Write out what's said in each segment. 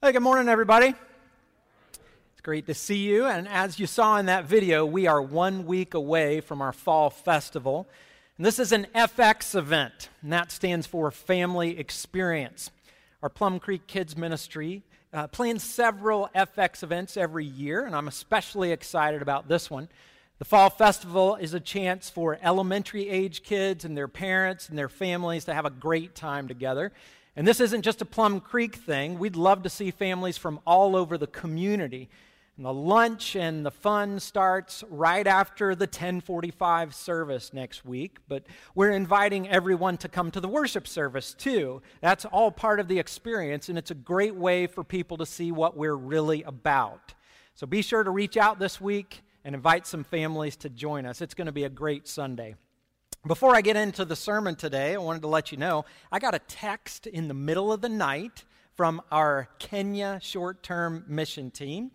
Hey, good morning, everybody. It's great to see you. And as you saw in that video, we are one week away from our fall festival. And this is an FX event, and that stands for Family Experience. Our Plum Creek Kids Ministry uh, plans several FX events every year, and I'm especially excited about this one. The Fall Festival is a chance for elementary age kids and their parents and their families to have a great time together. And this isn't just a Plum Creek thing. We'd love to see families from all over the community. And the lunch and the fun starts right after the 1045 service next week, but we're inviting everyone to come to the worship service too. That's all part of the experience, and it's a great way for people to see what we're really about. So be sure to reach out this week and invite some families to join us. It's going to be a great Sunday. Before I get into the sermon today, I wanted to let you know I got a text in the middle of the night from our Kenya short term mission team,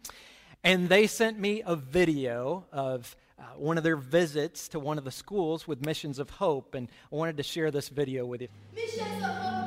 and they sent me a video of uh, one of their visits to one of the schools with Missions of Hope, and I wanted to share this video with you. Missions of Hope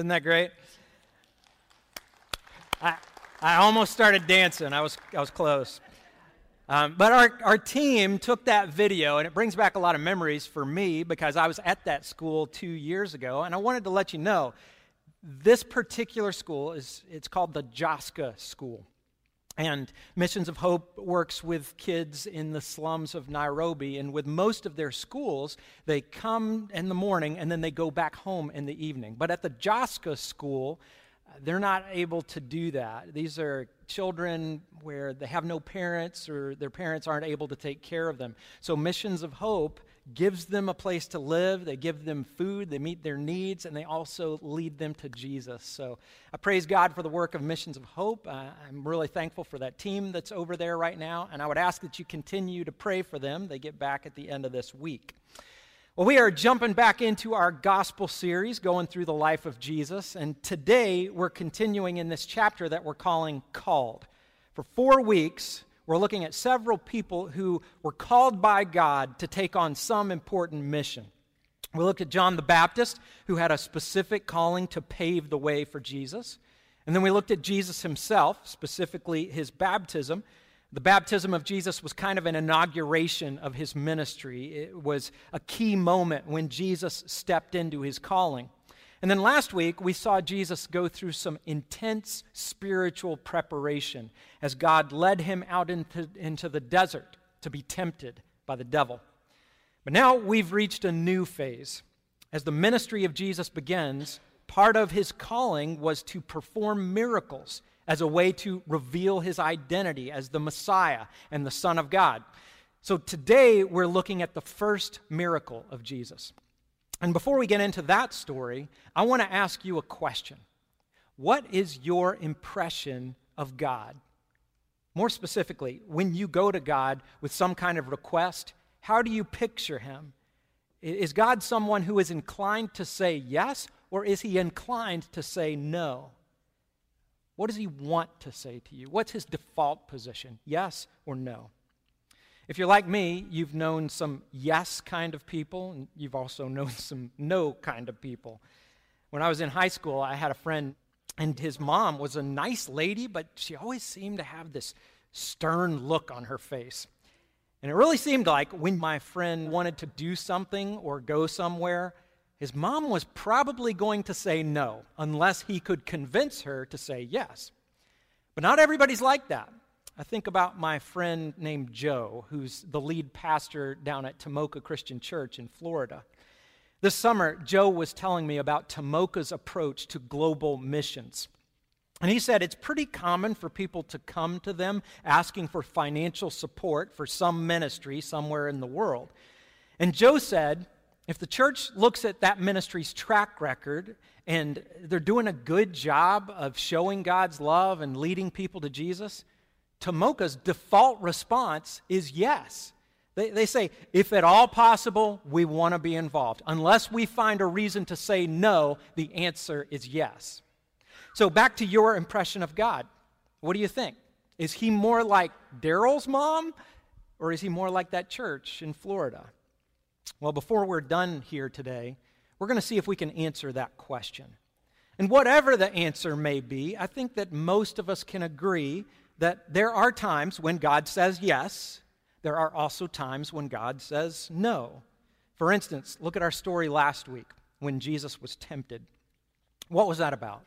Isn't that great? I, I almost started dancing. I was, I was close. Um, but our, our team took that video, and it brings back a lot of memories for me because I was at that school two years ago, and I wanted to let you know this particular school is it's called the Joska School. And Missions of Hope works with kids in the slums of Nairobi. And with most of their schools, they come in the morning and then they go back home in the evening. But at the Joska school, uh, they're not able to do that. These are children where they have no parents or their parents aren't able to take care of them. So, Missions of Hope gives them a place to live, they give them food, they meet their needs, and they also lead them to Jesus. So I praise God for the work of Missions of Hope. Uh, I'm really thankful for that team that's over there right now, and I would ask that you continue to pray for them. They get back at the end of this week. Well, we are jumping back into our gospel series, going through the life of Jesus, and today we're continuing in this chapter that we're calling Called. For four weeks, we're looking at several people who were called by God to take on some important mission. We looked at John the Baptist, who had a specific calling to pave the way for Jesus. And then we looked at Jesus himself, specifically his baptism. The baptism of Jesus was kind of an inauguration of his ministry. It was a key moment when Jesus stepped into his calling. And then last week, we saw Jesus go through some intense spiritual preparation as God led him out into, into the desert to be tempted by the devil. But now we've reached a new phase. As the ministry of Jesus begins, part of his calling was to perform miracles as a way to reveal his identity as the Messiah and the Son of God. So today we're looking at the first miracle of Jesus. And before we get into that story, I want to ask you a question. What is your impression of God? More specifically, when you go to God with some kind of request, how do you picture him? Is God someone who is inclined to say yes, or is he inclined to say no? What does he want to say to you? What's his default position, yes or no? If you're like me, you've known some yes kind of people, and you've also known some no kind of people. When I was in high school, I had a friend, and his mom was a nice lady, but she always seemed to have this stern look on her face. And it really seemed like when my friend wanted to do something or go somewhere, his mom was probably going to say no, unless he could convince her to say yes. But not everybody's like that. I think about my friend named Joe, who's the lead pastor down at Tomoka Christian Church in Florida. This summer, Joe was telling me about Tomoka's approach to global missions. And he said it's pretty common for people to come to them asking for financial support for some ministry somewhere in the world. And Joe said if the church looks at that ministry's track record and they're doing a good job of showing God's love and leading people to Jesus, Tomoka's default response is yes. They, they say, if at all possible, we want to be involved. Unless we find a reason to say no, the answer is yes. So, back to your impression of God. What do you think? Is he more like Daryl's mom, or is he more like that church in Florida? Well, before we're done here today, we're going to see if we can answer that question. And whatever the answer may be, I think that most of us can agree that there are times when God says yes, there are also times when God says no. For instance, look at our story last week when Jesus was tempted. What was that about?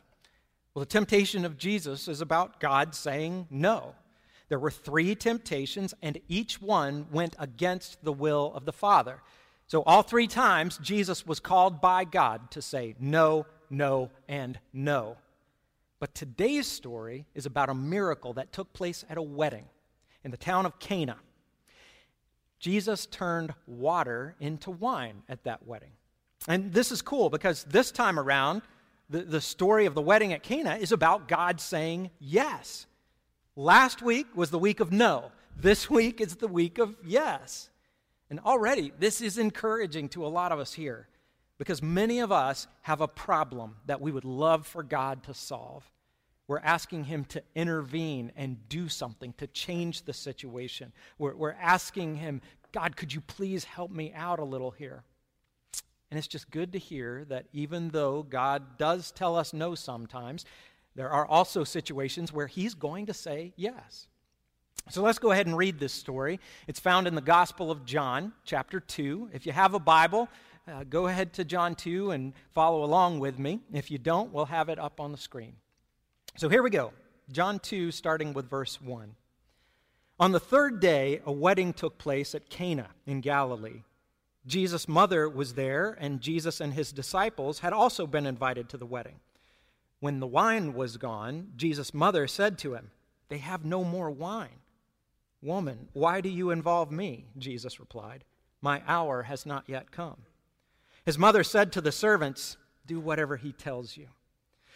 Well, the temptation of Jesus is about God saying no. There were three temptations, and each one went against the will of the Father. So, all three times, Jesus was called by God to say no, no, and no. But today's story is about a miracle that took place at a wedding in the town of Cana. Jesus turned water into wine at that wedding. And this is cool because this time around, the, the story of the wedding at Cana is about God saying yes. Last week was the week of no. This week is the week of yes. And already, this is encouraging to a lot of us here because many of us have a problem that we would love for God to solve. We're asking Him to intervene and do something to change the situation. We're, we're asking Him, God, could you please help me out a little here? And it's just good to hear that even though God does tell us no sometimes, there are also situations where He's going to say yes. So let's go ahead and read this story. It's found in the Gospel of John, chapter 2. If you have a Bible, uh, go ahead to John 2 and follow along with me. If you don't, we'll have it up on the screen. So here we go. John 2, starting with verse 1. On the third day, a wedding took place at Cana in Galilee. Jesus' mother was there, and Jesus and his disciples had also been invited to the wedding. When the wine was gone, Jesus' mother said to him, They have no more wine. Woman, why do you involve me? Jesus replied, My hour has not yet come. His mother said to the servants, Do whatever he tells you.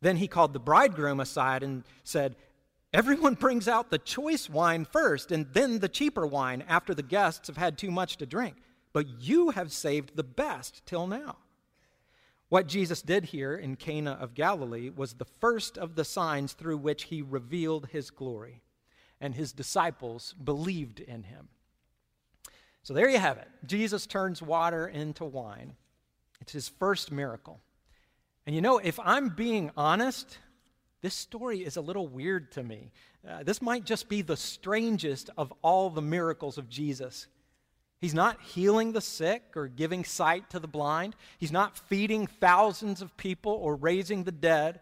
Then he called the bridegroom aside and said, Everyone brings out the choice wine first, and then the cheaper wine after the guests have had too much to drink. But you have saved the best till now. What Jesus did here in Cana of Galilee was the first of the signs through which he revealed his glory, and his disciples believed in him. So there you have it. Jesus turns water into wine. It's his first miracle. And you know, if I'm being honest, this story is a little weird to me. Uh, this might just be the strangest of all the miracles of Jesus. He's not healing the sick or giving sight to the blind. He's not feeding thousands of people or raising the dead.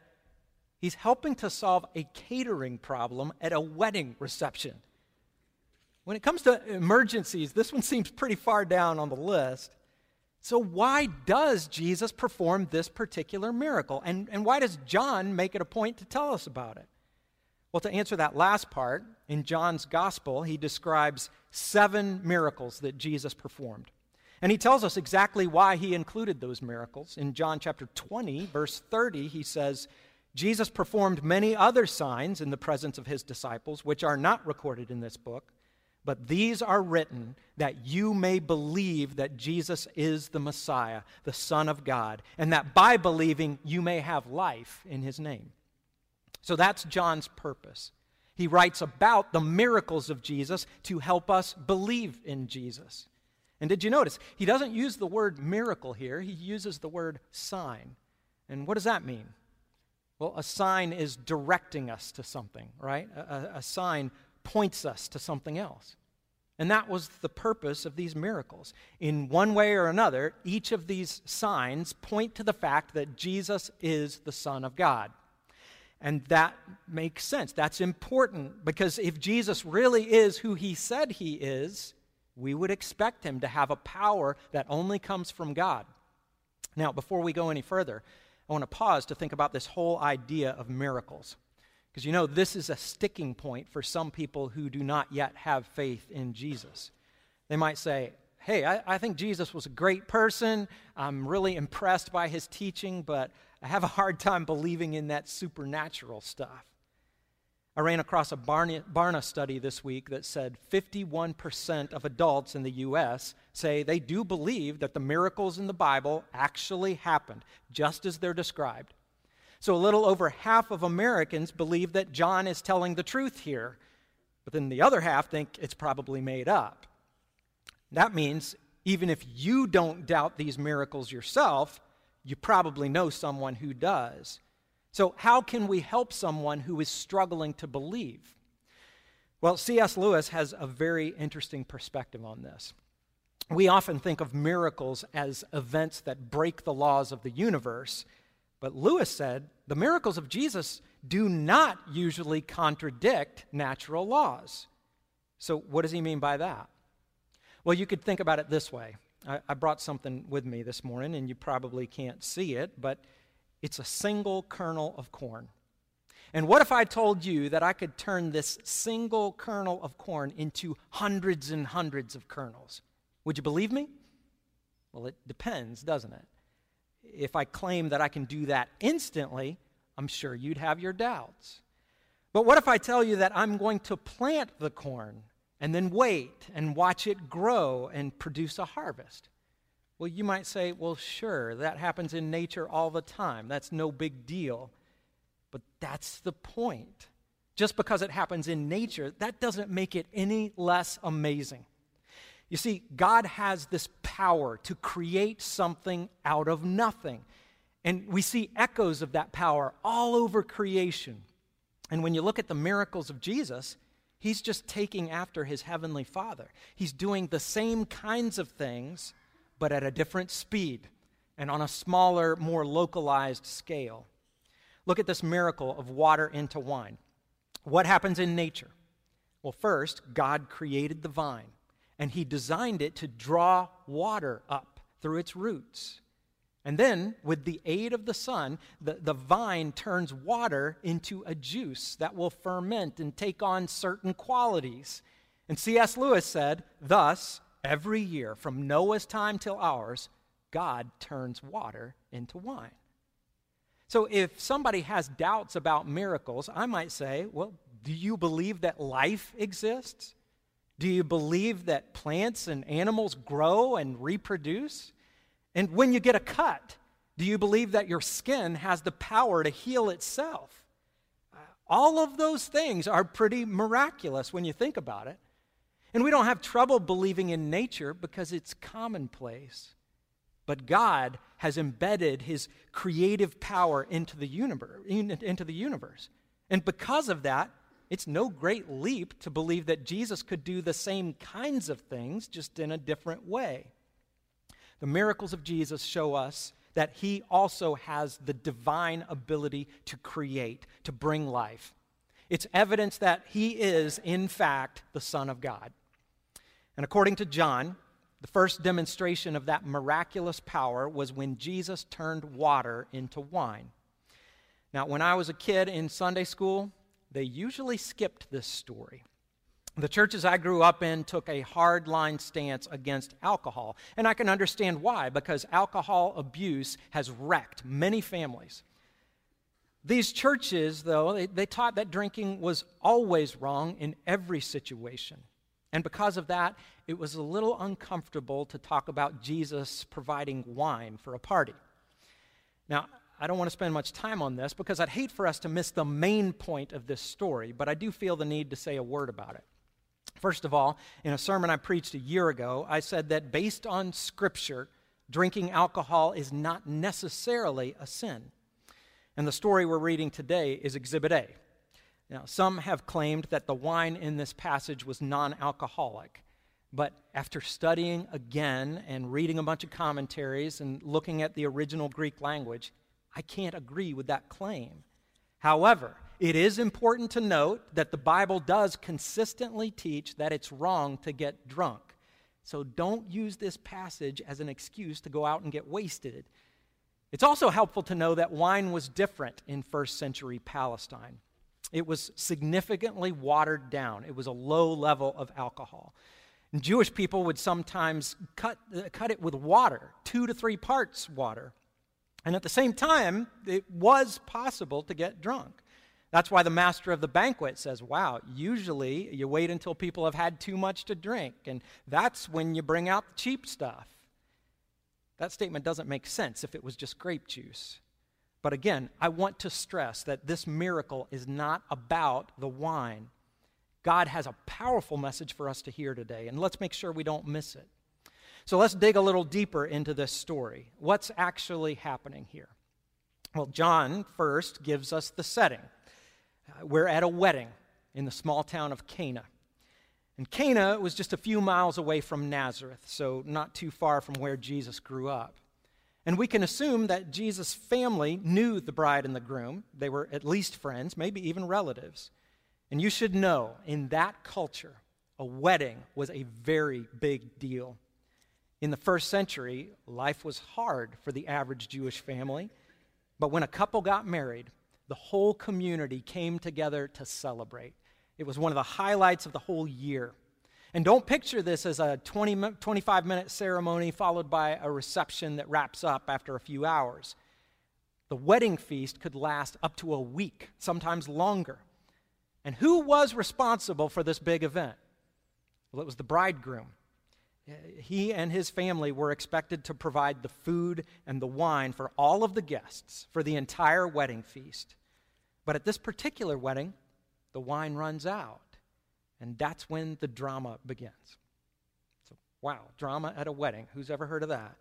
He's helping to solve a catering problem at a wedding reception. When it comes to emergencies, this one seems pretty far down on the list. So, why does Jesus perform this particular miracle? And, and why does John make it a point to tell us about it? Well, to answer that last part, in John's gospel, he describes seven miracles that Jesus performed. And he tells us exactly why he included those miracles. In John chapter 20, verse 30, he says, Jesus performed many other signs in the presence of his disciples, which are not recorded in this book but these are written that you may believe that Jesus is the Messiah, the Son of God, and that by believing you may have life in his name. So that's John's purpose. He writes about the miracles of Jesus to help us believe in Jesus. And did you notice? He doesn't use the word miracle here, he uses the word sign. And what does that mean? Well, a sign is directing us to something, right? A, a, sign points us to something else. And that was the purpose of these miracles. In one way or another, each of these signs point to the fact that Jesus is the Son of God. And that makes sense. That's important because if Jesus really is who he said he is, we would expect him to have a power that only comes from God. Now, before we go any further, I want to pause to think about this whole idea of miracles. Because you know, this is a sticking point for some people who do not yet have faith in Jesus. They might say, Hey, I, I think Jesus was a great person. I'm really impressed by his teaching, but I have a hard time believing in that supernatural stuff. I ran across a Barna study this week that said 51% of adults in the U.S. say they do believe that the miracles in the Bible actually happened, just as they're described. So a little over half of Americans believe that John is telling the truth here, but then the other half think it's probably made up. That means even if you don't doubt these miracles yourself, you probably know someone who does. So, how can we help someone who is struggling to believe? Well, C.S. Lewis has a very interesting perspective on this. We often think of miracles as events that break the laws of the universe, but Lewis said the miracles of Jesus do not usually contradict natural laws. So, what does he mean by that? Well, you could think about it this way I, I brought something with me this morning, and you probably can't see it, but it's a single kernel of corn. And what if I told you that I could turn this single kernel of corn into hundreds and hundreds of kernels? Would you believe me? Well, it depends, doesn't it? If I claim that I can do that instantly, I'm sure you'd have your doubts. But what if I tell you that I'm going to plant the corn and then wait and watch it grow and produce a harvest? Well, you might say, well, sure, that happens in nature all the time. That's no big deal. But that's the point. Just because it happens in nature, that doesn't make it any less amazing. You see, God has this power to create something out of nothing. And we see echoes of that power all over creation. And when you look at the miracles of Jesus, He's just taking after his heavenly Father. He's doing the same kinds of things, but at a different speed and on a smaller, more localized scale. Look at this miracle of water into wine. What happens in nature? Well, first, God created the vine, and he designed it to draw water up through its roots. And then, with the aid of the sun, the, the vine turns water into a juice that will ferment and take on certain qualities. And C.S. Lewis said, Thus, every year, from Noah's time till ours, God turns water into wine. So, if somebody has doubts about miracles, I might say, Well, do you believe that life exists? Do you believe that plants and animals grow and reproduce? And when you get a cut, do you believe that your skin has the power to heal itself? Uh, all of those things are pretty miraculous when you think about it. And we don't have trouble believing in nature because it's commonplace. But God has embedded his creative power into the universe, into the universe. And because of that, it's no great leap to believe that Jesus could do the same kinds of things just in a different way. The miracles of Jesus show us that he also has the divine ability to create, to bring life. It's evidence that he is, in fact, the Son of God. And according to John, the first demonstration of that miraculous power was when Jesus turned water into wine. Now, when I was a kid in Sunday school, they usually skipped this story. The churches I grew up in took a hardline stance against alcohol. And I can understand why, because alcohol abuse has wrecked many families. These churches, though, they, they, taught that drinking was always wrong in every situation. And because of that, it was a little uncomfortable to talk about Jesus providing wine for a party. Now, I don't want to spend much time on this because I'd hate for us to miss the main point of this story, but I do feel the need to say a word about it. First of all, in a sermon I preached a year ago, I said that based on Scripture, drinking alcohol is not necessarily a sin. And the story we're reading today is Exhibit A. Now, some have claimed that the wine in this passage was non alcoholic. But after studying again and reading a bunch of commentaries and looking at the original Greek language, I can't agree with that claim. However, it is important to note that the Bible does consistently teach that it's wrong to get drunk. So don't use this passage as an excuse to go out and get wasted. It's also helpful to know that wine was different in first century Palestine. It was significantly watered down, it was a low level of alcohol. And Jewish people would sometimes cut, uh, cut it with water, two to three parts water. And at the same time, it was possible to get drunk. That's why the master of the banquet says, Wow, usually you wait until people have had too much to drink, and that's when you bring out the cheap stuff. That statement doesn't make sense if it was just grape juice. But again, I want to stress that this miracle is not about the wine. God has a powerful message for us to hear today, and let's make sure we don't miss it. So let's dig a little deeper into this story. What's actually happening here? Well, John first gives us the setting. Uh, we're at a wedding in the small town of Cana. And Cana was just a few miles away from Nazareth, so not too far from where Jesus grew up. And we can assume that Jesus' family knew the bride and the groom. They were at least friends, maybe even relatives. And you should know, in that culture, a wedding was a very big deal. In the first century, life was hard for the average Jewish family. But when a couple got married, the whole community came together to celebrate. It was one of the highlights of the whole year. And don't picture this as a 20, 25 minute ceremony followed by a reception that wraps up after a few hours. The wedding feast could last up to a week, sometimes longer. And who was responsible for this big event? Well, it was the bridegroom. He and his family were expected to provide the food and the wine for all of the guests for the entire wedding feast. But at this particular wedding, the wine runs out. And that's when the drama begins. So, wow, drama at a wedding. Who's ever heard of that?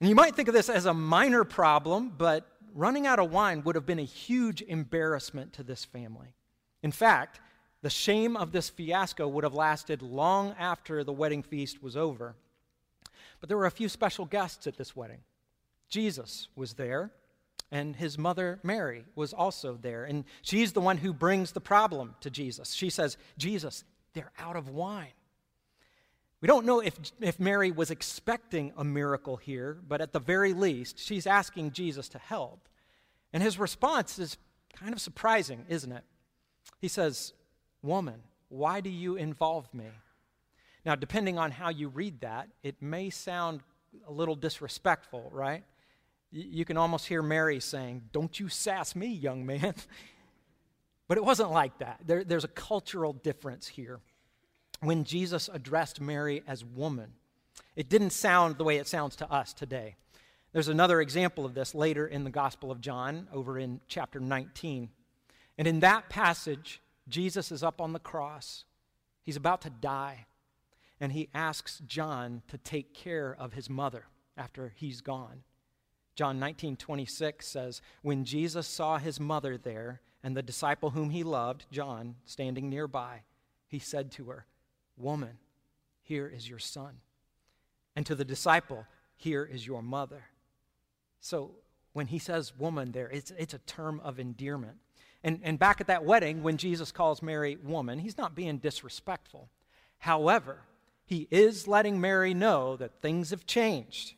And you might think of this as a minor problem, but running out of wine would have been a huge embarrassment to this family. In fact, the shame of this fiasco would have lasted long after the wedding feast was over. But there were a few special guests at this wedding. Jesus was there, and his mother Mary was also there. And she's the one who brings the problem to Jesus. She says, Jesus, they're out of wine. We don't know if, if Mary was expecting a miracle here, but at the very least, she's asking Jesus to help. And his response is kind of surprising, isn't it? He says, Woman, why do you involve me? Now, depending on how you read that, it may sound a little disrespectful, right? You can almost hear Mary saying, Don't you sass me, young man. but it wasn't like that. There, there's a cultural difference here. When Jesus addressed Mary as woman, it didn't sound the way it sounds to us today. There's another example of this later in the Gospel of John, over in chapter 19. And in that passage, Jesus is up on the cross. He's about to die. And he asks John to take care of his mother after he's gone. John 19, 26 says, When Jesus saw his mother there and the disciple whom he loved, John, standing nearby, he said to her, Woman, here is your son. And to the disciple, Here is your mother. So when he says woman there, it's, it's a term of endearment. And, and back at that wedding, when Jesus calls Mary woman, he's not being disrespectful. However, he is letting Mary know that things have changed.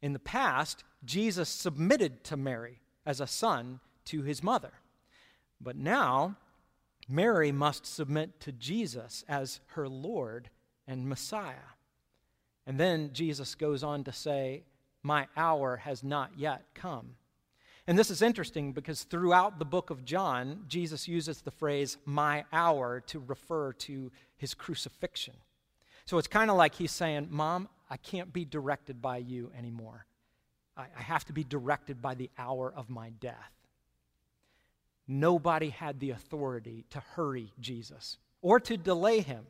In the past, Jesus submitted to Mary as a son to his mother. But now, Mary must submit to Jesus as her Lord and Messiah. And then Jesus goes on to say, My hour has not yet come. And this is interesting because throughout the book of John, Jesus uses the phrase my hour to refer to his crucifixion. So it's kind of like he's saying, Mom, I can't be directed by you anymore. I, I have to be directed by the hour of my death. Nobody had the authority to hurry Jesus or to delay him.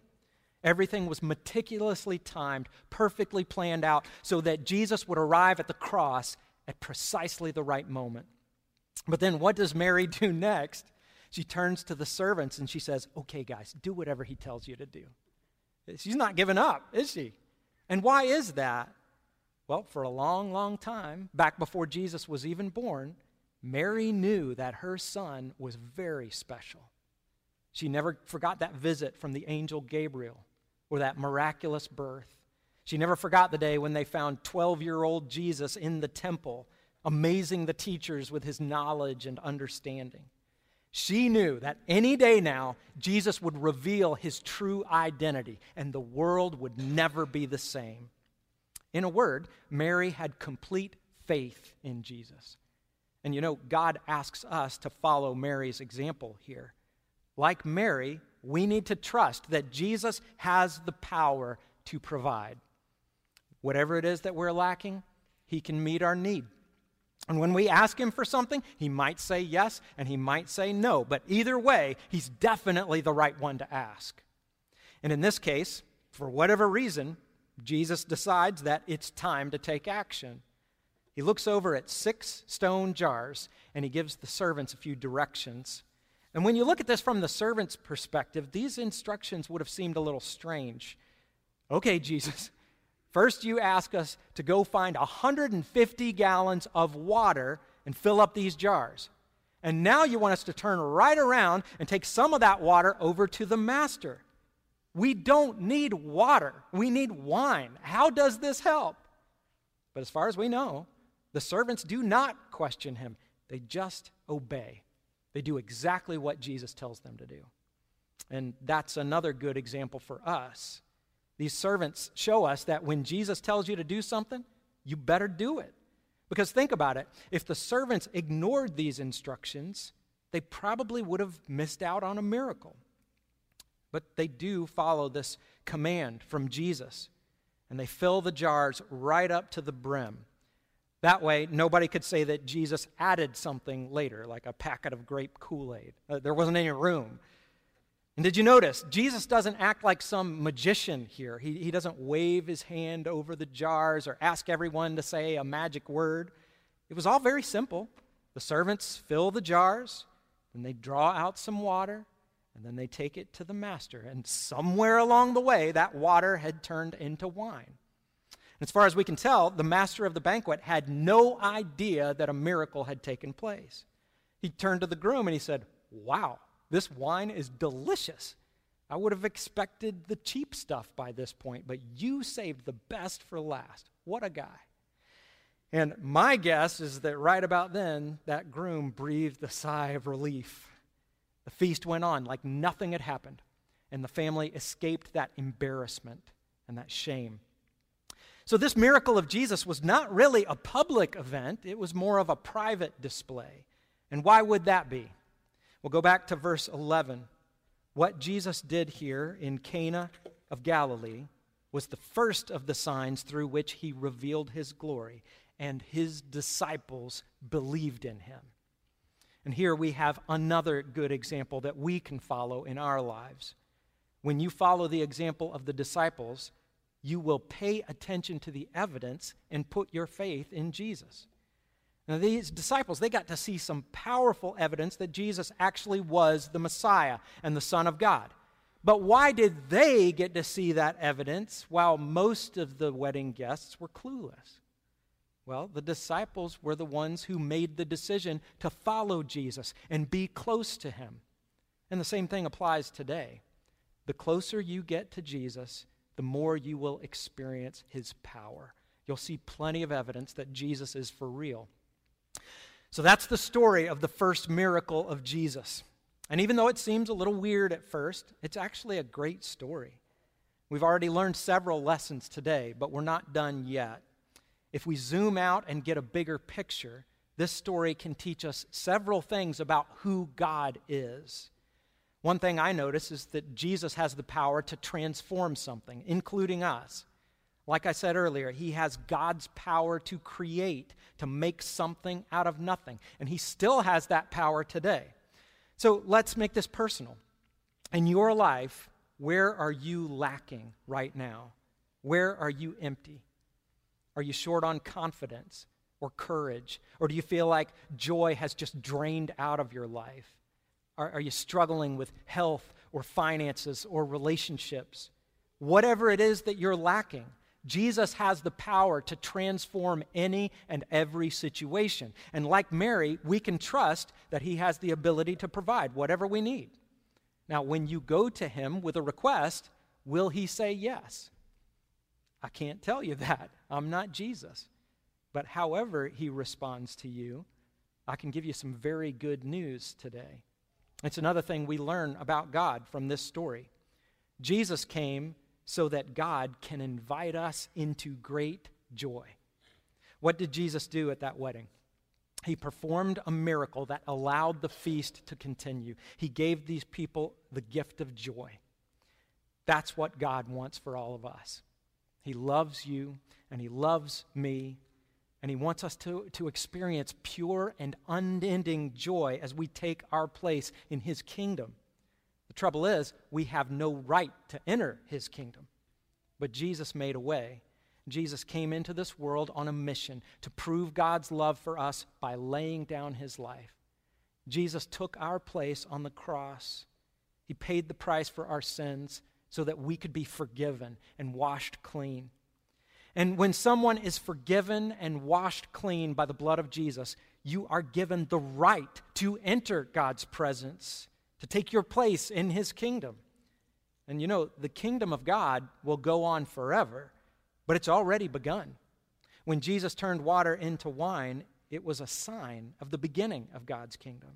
Everything was meticulously timed, perfectly planned out, so that Jesus would arrive at the cross at precisely the right moment. But then what does Mary do next? She turns to the servants and she says, Okay, guys, do whatever he tells you to do. She's not giving up, is she? And why is that? Well, for a long, long time, back before Jesus was even born, Mary knew that her son was very special. She never forgot that visit from the angel Gabriel or that miraculous birth. She never forgot the day when they found 12 year old Jesus in the temple, amazing the teachers with his knowledge and understanding. She knew that any day now, Jesus would reveal his true identity, and the world would never be the same. In a word, Mary had complete faith in Jesus. And you know, God asks us to follow Mary's example here. Like Mary, we need to trust that Jesus has the power to provide. Whatever it is that we're lacking, He can meet our need. And when we ask Him for something, He might say yes and He might say no. But either way, He's definitely the right one to ask. And in this case, for whatever reason, Jesus decides that it's time to take action. He looks over at six stone jars and he gives the servants a few directions. And when you look at this from the servant's perspective, these instructions would have seemed a little strange. Okay, Jesus, first you ask us to go find 150 gallons of water and fill up these jars. And now you want us to turn right around and take some of that water over to the master. We don't need water, we need wine. How does this help? But as far as we know, the servants do not question him, they just obey. They do exactly what Jesus tells them to do. And that's another good example for us. These servants show us that when Jesus tells you to do something, you better do it. Because think about it if the servants ignored these instructions, they probably would have missed out on a miracle. But they do follow this command from Jesus, and they fill the jars right up to the brim. That way, nobody could say that Jesus added something later, like a packet of grape Kool Aid. Uh, there wasn't any room. And did you notice? Jesus doesn't act like some magician here. He, he doesn't wave his hand over the jars or ask everyone to say a magic word. It was all very simple. The servants fill the jars, and they draw out some water, and then they take it to the master. And somewhere along the way, that water had turned into wine. As far as we can tell, the master of the banquet had no idea that a miracle had taken place. He turned to the groom and he said, Wow, this wine is delicious. I would have expected the cheap stuff by this point, but you saved the best for last. What a guy. And my guess is that right about then, that groom breathed a sigh of relief. The feast went on like nothing had happened, and the family escaped that embarrassment and that shame. So, this miracle of Jesus was not really a public event, it was more of a private display. And why would that be? We'll go back to verse 11. What Jesus did here in Cana of Galilee was the first of the signs through which he revealed his glory, and his disciples believed in him. And here we have another good example that we can follow in our lives. When you follow the example of the disciples, you will pay attention to the evidence and put your faith in Jesus. Now, these disciples, they got to see some powerful evidence that Jesus actually was the Messiah and the Son of God. But why did they get to see that evidence while most of the wedding guests were clueless? Well, the disciples were the ones who made the decision to follow Jesus and be close to him. And the same thing applies today. The closer you get to Jesus, the more you will experience his power. You'll see plenty of evidence that Jesus is for real. So that's the story of the first miracle of Jesus. And even though it seems a little weird at first, it's actually a great story. We've already learned several lessons today, but we're not done yet. If we zoom out and get a bigger picture, this story can teach us several things about who God is. One thing I notice is that Jesus has the power to transform something, including us. Like I said earlier, he has God's power to create, to make something out of nothing. And he still has that power today. So let's make this personal. In your life, where are you lacking right now? Where are you empty? Are you short on confidence or courage? Or do you feel like joy has just drained out of your life? Are, are you struggling with health or finances or relationships? Whatever it is that you're lacking, Jesus has the power to transform any and every situation. And like Mary, we can trust that he has the ability to provide whatever we need. Now, when you go to him with a request, will he say yes? I can't tell you that. I'm not Jesus. But however he responds to you, I can give you some very good news today. It's another thing we learn about God from this story. Jesus came so that God can invite us into great joy. What did Jesus do at that wedding? He performed a miracle that allowed the feast to continue. He gave these people the gift of joy. That's what God wants for all of us. He loves you and He loves me, and He wants us to, to experience pure and unending joy as we take our place in His kingdom. The trouble is, we have no right to enter his kingdom. But Jesus made a way. Jesus came into this world on a mission to prove God's love for us by laying down his life. Jesus took our place on the cross. He paid the price for our sins so that we could be forgiven and washed clean. And when someone is forgiven and washed clean by the blood of Jesus, you are given the right to enter God's presence to take your place in his kingdom. And you know, the kingdom of God will go on forever, but it's already begun. When Jesus turned water into wine, it was a sign of the beginning of God's kingdom.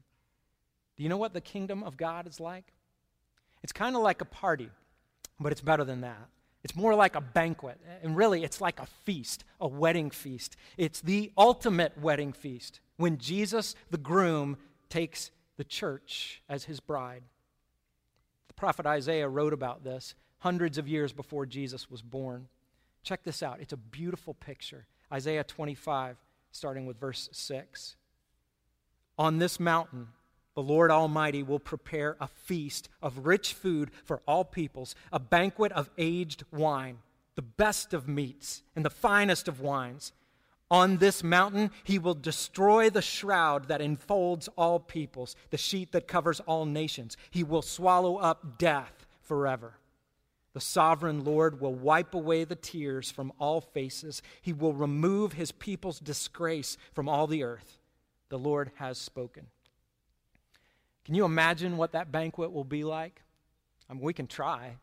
Do you know what the kingdom of God is like? It's kind of like a party, but it's better than that. It's more like a banquet. And really, it's like a feast, a wedding feast. It's the ultimate wedding feast when Jesus, the groom, takes the church as his bride. The prophet Isaiah wrote about this hundreds of years before Jesus was born. Check this out. It's a beautiful picture. Isaiah 25, starting with verse 6. On this mountain, the Lord Almighty will prepare a feast of rich food for all peoples, a banquet of aged wine, the best of meats and the finest of wines on this mountain, he will destroy the shroud that enfolds all peoples, the sheet that covers all nations. He will swallow up death forever. The sovereign Lord will wipe away the tears from all faces. He will remove his people's disgrace from all the earth. The Lord has spoken. Can you imagine what that banquet will be like? I mean, we can try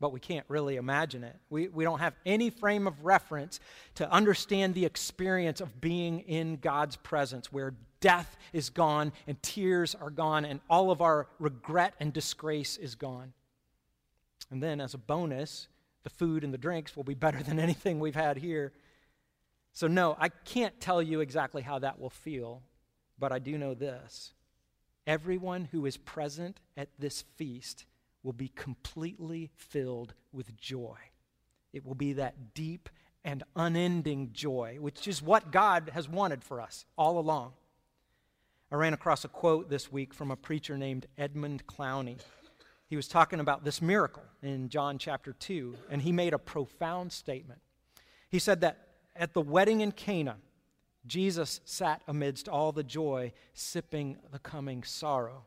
but we can't really imagine it. We, we don't have any frame of reference to understand the experience of being in God's presence, where death is gone and tears are gone and all of our regret and disgrace is gone. And then, as a bonus, the food and the drinks will be better than anything we've had here. So, no, I can't tell you exactly how that will feel, but I do know this. Everyone who is present at this feast will be completely filled with joy. It will be that deep and unending joy, which is what God has wanted for us all along. I ran across a quote this week from a preacher named Edmund Clowney. He was talking about this miracle in John chapter 2, and he made a profound statement. He said that at the wedding in Cana, Jesus sat amidst all the joy, sipping the coming sorrow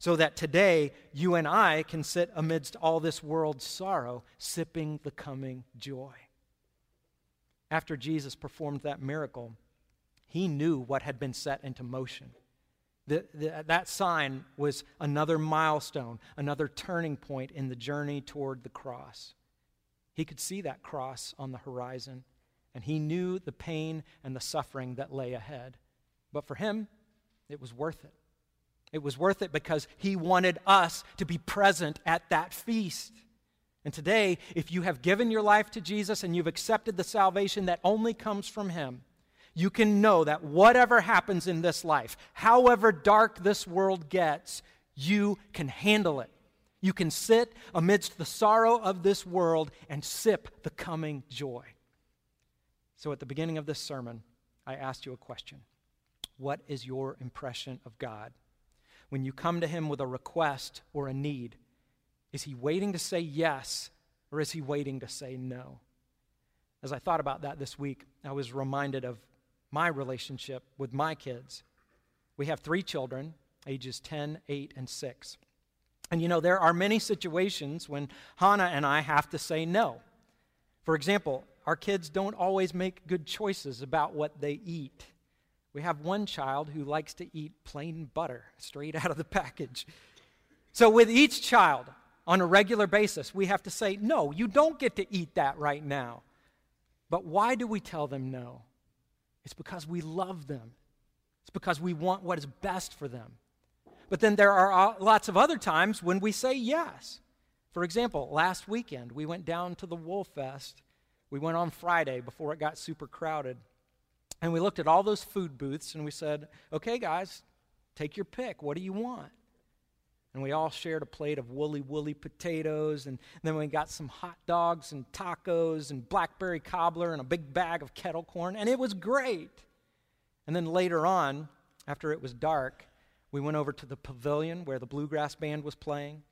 so that today you and I can sit amidst all this world's sorrow, sipping the coming joy. After Jesus performed that miracle, he knew what had been set into motion. The, the, that sign was another milestone, another turning point in the journey toward the cross. He could see that cross on the horizon, and he knew the pain and the suffering that lay ahead. But for him, it was worth it. It was worth it because he wanted us to be present at that feast. And today, if you have given your life to Jesus and you've accepted the salvation that only comes from him, you can know that whatever happens in this life, however dark this world gets, you can handle it. You can sit amidst the sorrow of this world and sip the coming joy. So, at the beginning of this sermon, I asked you a question What is your impression of God? When you come to Him with a request or a need, Is he waiting to say yes, or is he waiting to say no? As I thought about that this week, I was reminded of my relationship with my kids. We have three children, ages 10, 8, and 6. And you know, there are many situations when Hannah and I have to say no. For example, our kids don't always make good choices about what they eat. We have one child who likes to eat plain butter straight out of the package. So, with each child on a regular basis, we have to say, No, you don't get to eat that right now. But why do we tell them no? It's because we love them, it's because we want what is best for them. But then there are uh, lots of other times when we say yes. For example, last weekend we went down to the Wolf Fest. We went on Friday before it got super crowded. And we looked at all those food booths and we said, okay, guys, take your pick. What do you want? And we all shared a plate of woolly, woolly potatoes. And then we got some hot dogs and tacos and blackberry cobbler and a big bag of kettle corn. And it was great. And then later on, after it was dark, we went over to the pavilion where the bluegrass band was playing,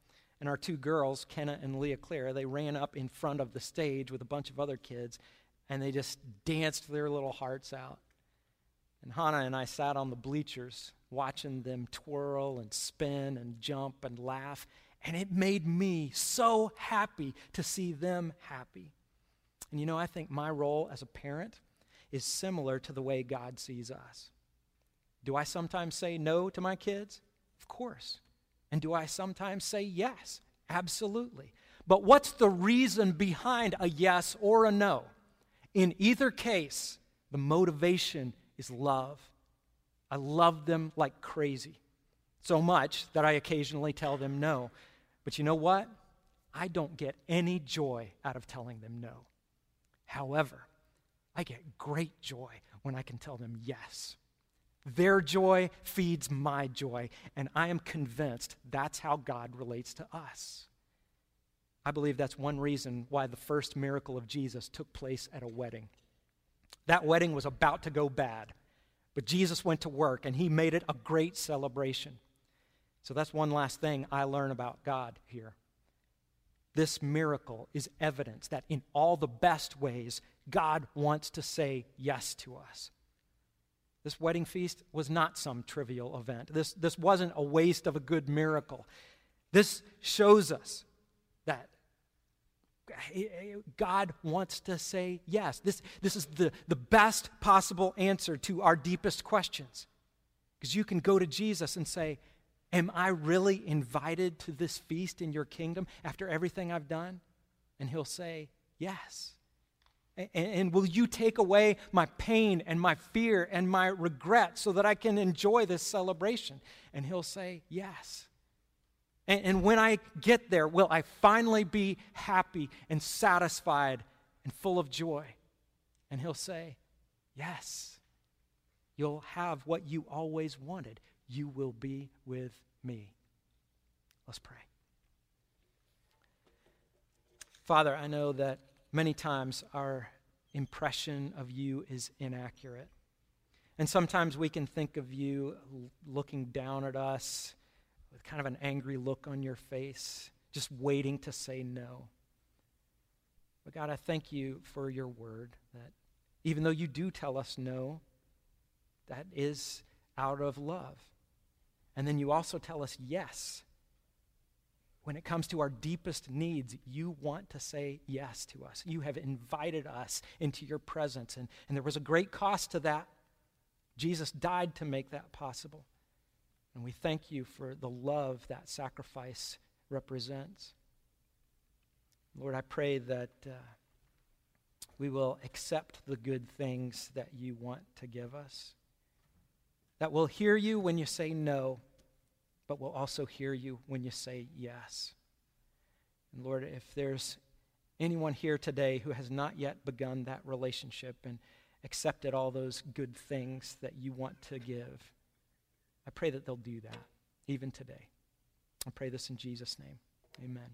and our two girls, Kenna and Leah Claire, they ran up in front of the stage with a bunch of other kids, and they just danced their little hearts out. And Hannah and I sat on the bleachers watching them twirl and spin and jump and laugh, and it made me so happy to see them happy. And you know, I think my role as a parent is similar to the way God sees us. Do I sometimes say no to my kids? Of course. And do I sometimes say yes? Absolutely. But what's the reason behind a yes or a no? In either case, the motivation is love. I love them like crazy. So much that I occasionally tell them no. But you know what? I don't get any joy out of telling them no. However, I get great joy when I can tell them yes. Their joy feeds my joy, and I am convinced that's how God relates to us. I believe that's one reason why the first miracle of Jesus took place at a wedding. That wedding was about to go bad, but Jesus went to work and he made it a great celebration. So that's one last thing I learn about God here. This miracle is evidence that in all the best ways, God wants to say yes to us. This wedding feast was not some trivial event. This, this wasn't a waste of a good miracle. This shows us that God wants to say yes. This, this is the, the best possible answer to our deepest questions. Because you can go to Jesus and say, Am I really invited to this feast in your kingdom after everything I've done? And he'll say, Yes. And, and, will you take away my pain and my fear and my regret so that I can enjoy this celebration? And he'll say, Yes. And, and when I get there, will I finally be happy and satisfied and full of joy? And he'll say, Yes. You'll have what you always wanted. You will be with me. Let's pray. Father, I know that many times our impression of you is inaccurate. And sometimes we can think of you looking down at us with kind of an angry look on your face, just waiting to say no. But God, I thank you for your word that even though you do tell us no, that is out of love. And then you also tell us yes when it comes to our deepest needs, you want to say yes to us. You have invited us into your presence, and, and there was a great cost to that. Jesus died to make that possible. And we thank you for the love that sacrifice represents. Lord, I pray that uh, we will accept the good things that you want to give us, that we'll hear you when you say no but we'll also hear you when you say yes. And Lord, if there's anyone here today who has not yet begun that relationship and accepted all those good things that you want to give, I pray that they'll do that even today. I pray this in Jesus' name. Amen.